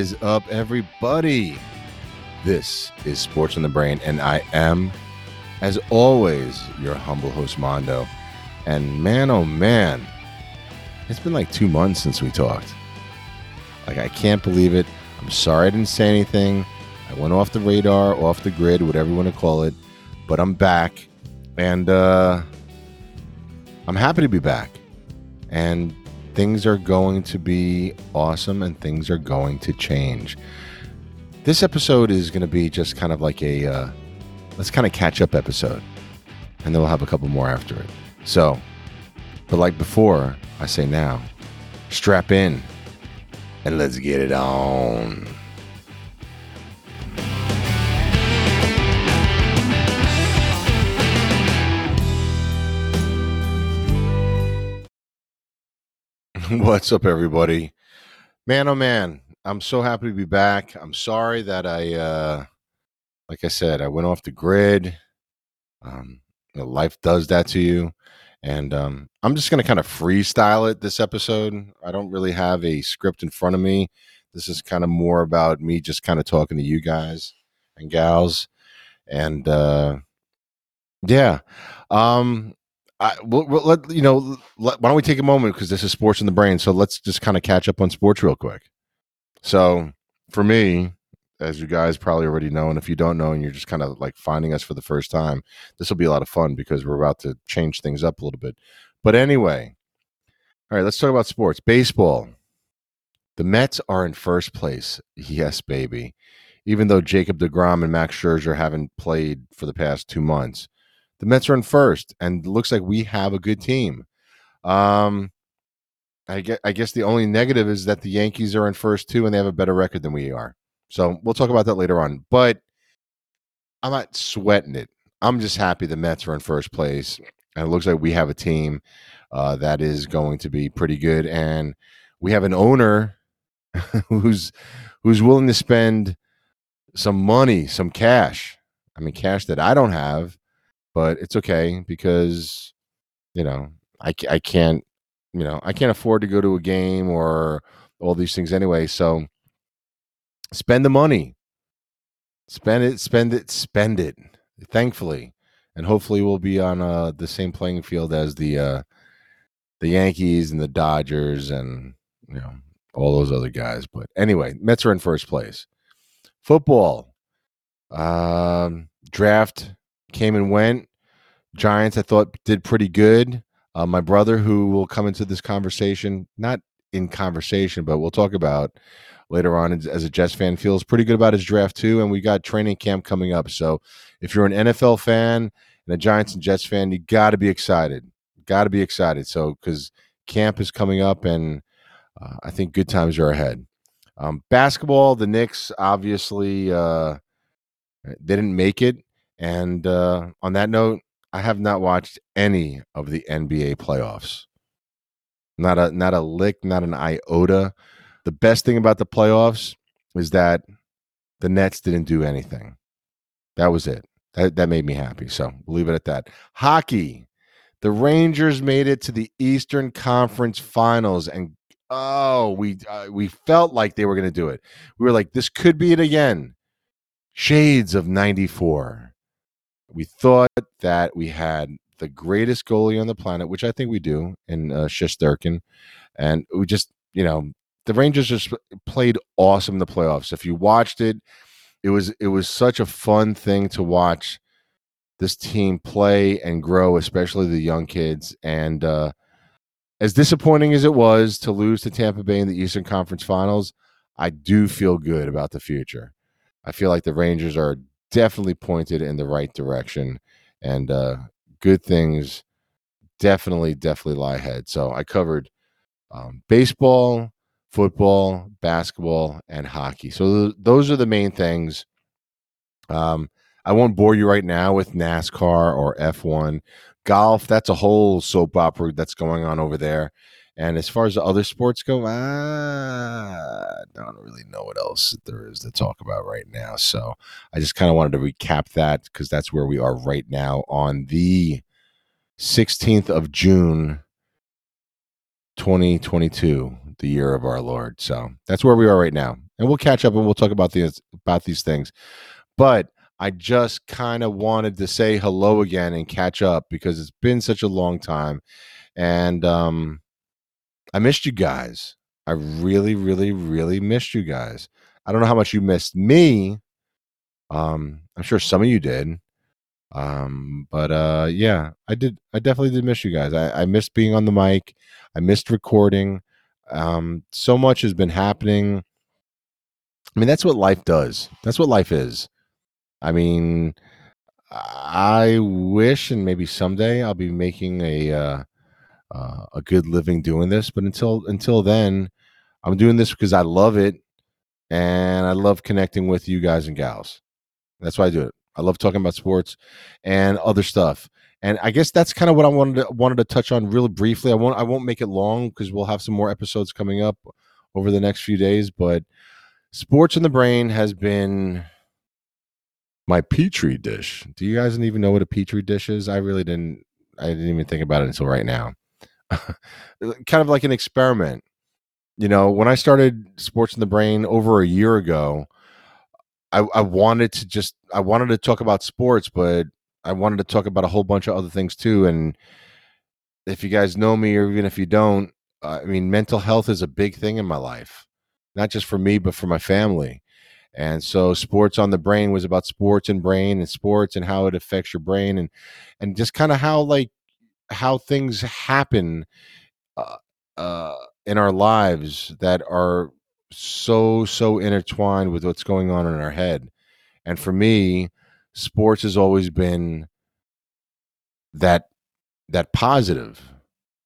is up, everybody? This is Sports on the Brain, and I am, as always, your humble host, Mondo. And man, oh man, it's been like two months since we talked. Like, I can't believe it. I'm sorry I didn't say anything. I went off the radar, off the grid, whatever you want to call it, but I'm back. And uh, I'm happy to be back. And things are going to be awesome and things are going to change. This episode is going to be just kind of like a uh, let's kind of catch up episode. And then we'll have a couple more after it. So, but like before, I say now, strap in and let's get it on. What's up, everybody? Man, oh man, I'm so happy to be back. I'm sorry that I, uh, like I said, I went off the grid. Um, you know, life does that to you. And um, I'm just going to kind of freestyle it this episode. I don't really have a script in front of me. This is kind of more about me just kind of talking to you guys and gals. And uh, yeah. Um, I, we'll, we'll let you know. Let, why don't we take a moment because this is sports in the brain. So let's just kind of catch up on sports real quick. So for me, as you guys probably already know, and if you don't know, and you're just kind of like finding us for the first time, this will be a lot of fun because we're about to change things up a little bit. But anyway, all right, let's talk about sports. Baseball. The Mets are in first place. Yes, baby. Even though Jacob DeGrom and Max Scherzer haven't played for the past two months the Mets are in first, and looks like we have a good team. Um, I guess, I guess the only negative is that the Yankees are in first too, and they have a better record than we are. So we'll talk about that later on. But I'm not sweating it. I'm just happy the Mets are in first place, and it looks like we have a team uh, that is going to be pretty good, and we have an owner who's who's willing to spend some money, some cash. I mean, cash that I don't have but it's okay because you know I, I can't you know I can't afford to go to a game or all these things anyway. So spend the money, spend it, spend it, spend it. Thankfully, and hopefully we'll be on uh, the same playing field as the uh, the Yankees and the Dodgers and you know all those other guys. But anyway, Mets are in first place. Football um, draft came and went. Giants, I thought, did pretty good. Uh, my brother, who will come into this conversation, not in conversation, but we'll talk about later on as a Jets fan, feels pretty good about his draft too. And we got training camp coming up. So if you're an NFL fan and a Giants and Jets fan, you got to be excited. Got to be excited. So because camp is coming up, and uh, I think good times are ahead. Um, basketball, the Knicks obviously uh, they didn't make it. And uh, on that note, I have not watched any of the NBA playoffs. Not a not a lick, not an iota. The best thing about the playoffs is that the Nets didn't do anything. That was it. That that made me happy. So we'll leave it at that. Hockey. The Rangers made it to the Eastern Conference Finals, and oh, we uh, we felt like they were going to do it. We were like, this could be it again. Shades of '94 we thought that we had the greatest goalie on the planet, which I think we do in uh, Shesterkin, and we just, you know, the Rangers just played awesome in the playoffs. If you watched it, it was it was such a fun thing to watch this team play and grow, especially the young kids. And uh, as disappointing as it was to lose to Tampa Bay in the Eastern Conference Finals, I do feel good about the future. I feel like the Rangers are definitely pointed in the right direction, and uh, good things definitely, definitely lie ahead. So I covered um, baseball, football, basketball, and hockey. So th- those are the main things. Um, I won't bore you right now with NASCAR or F1. Golf, that's a whole soap opera that's going on over there. And as far as the other sports go, I don't really know what else there is to talk about right now. So I just kind of wanted to recap that because that's where we are right now on the 16th of June, 2022. the year of our Lord. So that's where we are right now, and we'll catch up and we'll talk about these about these things. But I just kind of wanted to say hello again and catch up because it's been such a long time, and um, I missed you guys. I really, really, really missed you guys. I don't know how much you missed me. Um, I'm sure some of you did. Um, but uh, yeah, I did. I definitely did miss you guys. I, I missed being on the mic. I missed recording. Um, so much has been happening. I mean, that's what life does. That's what life is. I mean, I wish, and maybe someday, I'll be making a uh, uh, a good living doing this. But until until then, I'm doing this because I love it, and I love connecting with you guys and gals. That's why I do it. I love talking about sports and other stuff. And I guess that's kind of what I wanted to, wanted to touch on really briefly. I won't I won't make it long because we'll have some more episodes coming up over the next few days. But sports in the brain has been my petri dish. Do you guys even know what a petri dish is? I really didn't. I didn't even think about it until right now. kind of like an experiment. You know, when I started Sports in the Brain over a year ago, I, I wanted to just I wanted to talk about sports, but I wanted to talk about a whole bunch of other things too. And if you guys know me, or even if you don't, I mean, mental health is a big thing in my life, not just for me, but for my family. And so, sports on the brain was about sports and brain and sports and how it affects your brain and and just kind of how like how things happen uh, uh, in our lives that are so so intertwined with what's going on in our head. And for me sports has always been that that positive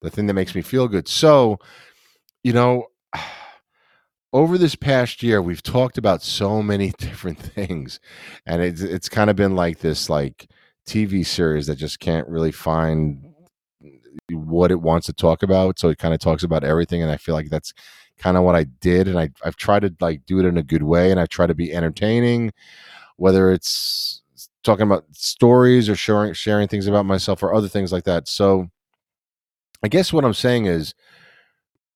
the thing that makes me feel good. So you know over this past year we've talked about so many different things and it's it's kind of been like this like TV series that just can't really find what it wants to talk about so it kind of talks about everything and I feel like that's kind of what I did, and I I've tried to like do it in a good way, and I try to be entertaining, whether it's talking about stories or sharing sharing things about myself or other things like that. So, I guess what I'm saying is,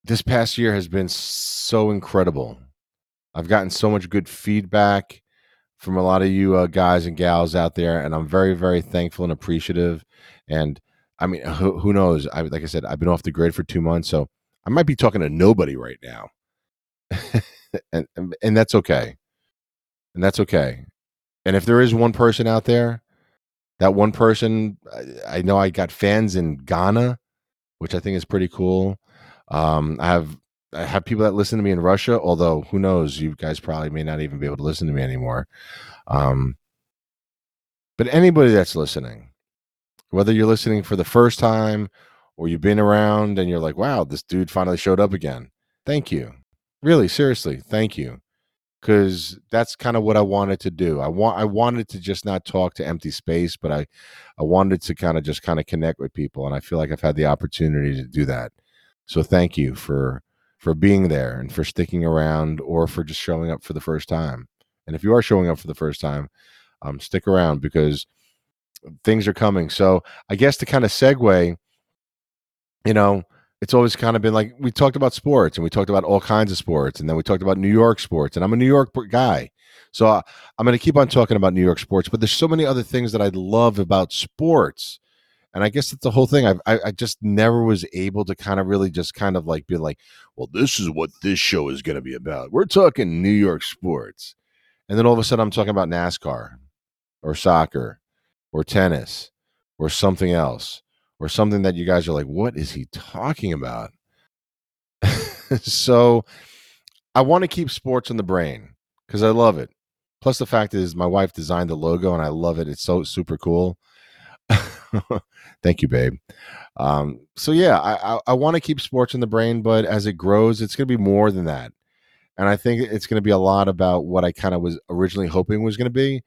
this past year has been so incredible. I've gotten so much good feedback from a lot of you uh, guys and gals out there, and I'm very very thankful and appreciative. And I mean, who, who knows? I like I said, I've been off the grid for two months, so I might be talking to nobody right now. and, and that's okay. And that's okay. And if there is one person out there, that one person, I, I know I got fans in Ghana, which I think is pretty cool. Um, I have I have people that listen to me in Russia, although who knows, you guys probably may not even be able to listen to me anymore. Um, but anybody that's listening, whether you're listening for the first time or you've been around and you're like, wow, this dude finally showed up again. Thank you. Really, seriously, thank you. Cause that's kind of what I wanted to do. I want I wanted to just not talk to empty space, but I I wanted to kind of just kind of connect with people. And I feel like I've had the opportunity to do that. So thank you for for being there and for sticking around or for just showing up for the first time. And if you are showing up for the first time, um, stick around because things are coming. So I guess to kind of segue, you know, it's always kind of been like we talked about sports and we talked about all kinds of sports and then we talked about New York sports and I'm a New York guy. So uh, I'm going to keep on talking about New York sports, but there's so many other things that I love about sports. And I guess that's the whole thing. I've, I, I just never was able to kind of really just kind of like be like, well, this is what this show is going to be about. We're talking New York sports. And then all of a sudden I'm talking about NASCAR or soccer or tennis or something else or something that you guys are like, what is he talking about? so I want to keep sports in the brain because I love it. Plus, the fact is, my wife designed the logo and I love it. It's so super cool. Thank you, babe. Um, so yeah, I, I, I want to keep sports in the brain, but as it grows, it's going to be more than that. And I think it's going to be a lot about what I kind of was originally hoping was going to be.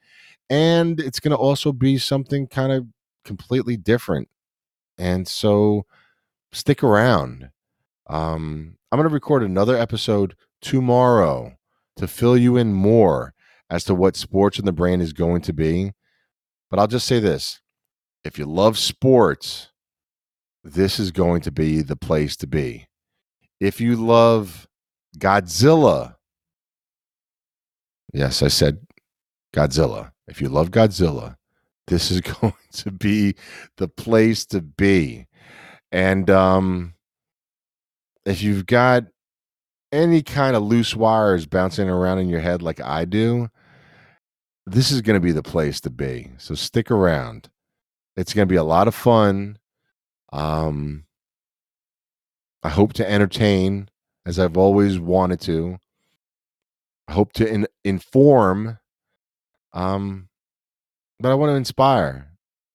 And it's going to also be something kind of completely different and so stick around. Um, I'm going to record another episode tomorrow to fill you in more as to what sports in the brain is going to be. But I'll just say this if you love sports, this is going to be the place to be. If you love Godzilla, yes, I said Godzilla. If you love Godzilla, this is going to be the place to be. And um, if you've got any kind of loose wires bouncing around in your head like I do, this is going to be the place to be. So stick around. It's going to be a lot of fun. Um, I hope to entertain as I've always wanted to. I hope to in, inform. Um, but I want to inspire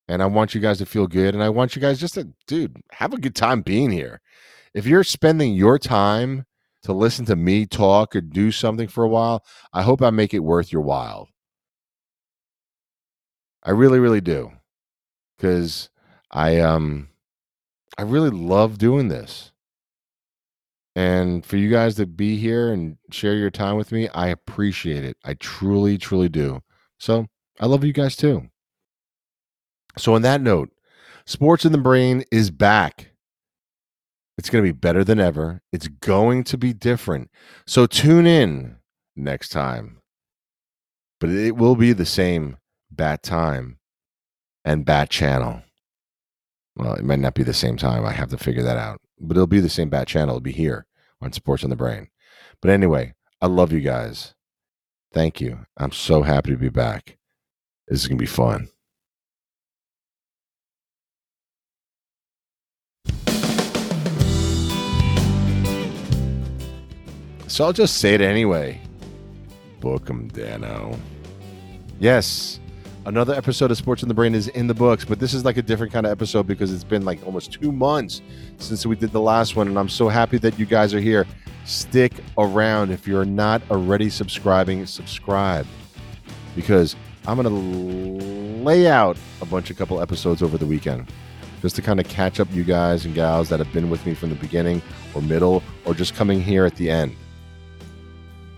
and I want you guys to feel good. And I want you guys just to, dude, have a good time being here. If you're spending your time to listen to me talk or do something for a while, I hope I make it worth your while. I really, really do. Cause I um I really love doing this. And for you guys to be here and share your time with me, I appreciate it. I truly, truly do. So I love you guys too. So, on that note, Sports in the Brain is back. It's going to be better than ever. It's going to be different. So, tune in next time. But it will be the same bat time and bat channel. Well, it might not be the same time. I have to figure that out. But it'll be the same bat channel. It'll be here on Sports in the Brain. But anyway, I love you guys. Thank you. I'm so happy to be back. This is going to be fun. So I'll just say it anyway. Book 'em, Dano. Yes, another episode of Sports in the Brain is in the books, but this is like a different kind of episode because it's been like almost two months since we did the last one, and I'm so happy that you guys are here. Stick around. If you're not already subscribing, subscribe because I'm going to lay out a bunch of couple episodes over the weekend just to kind of catch up you guys and gals that have been with me from the beginning or middle or just coming here at the end.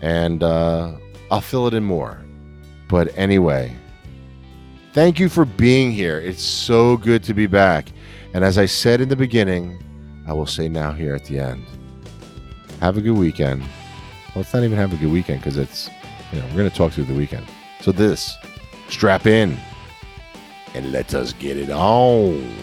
And uh, I'll fill it in more. But anyway, thank you for being here. It's so good to be back. And as I said in the beginning, I will say now here at the end have a good weekend. Well, it's not even have a good weekend because it's, you know, we're going to talk through the weekend. So, this, strap in and let us get it on.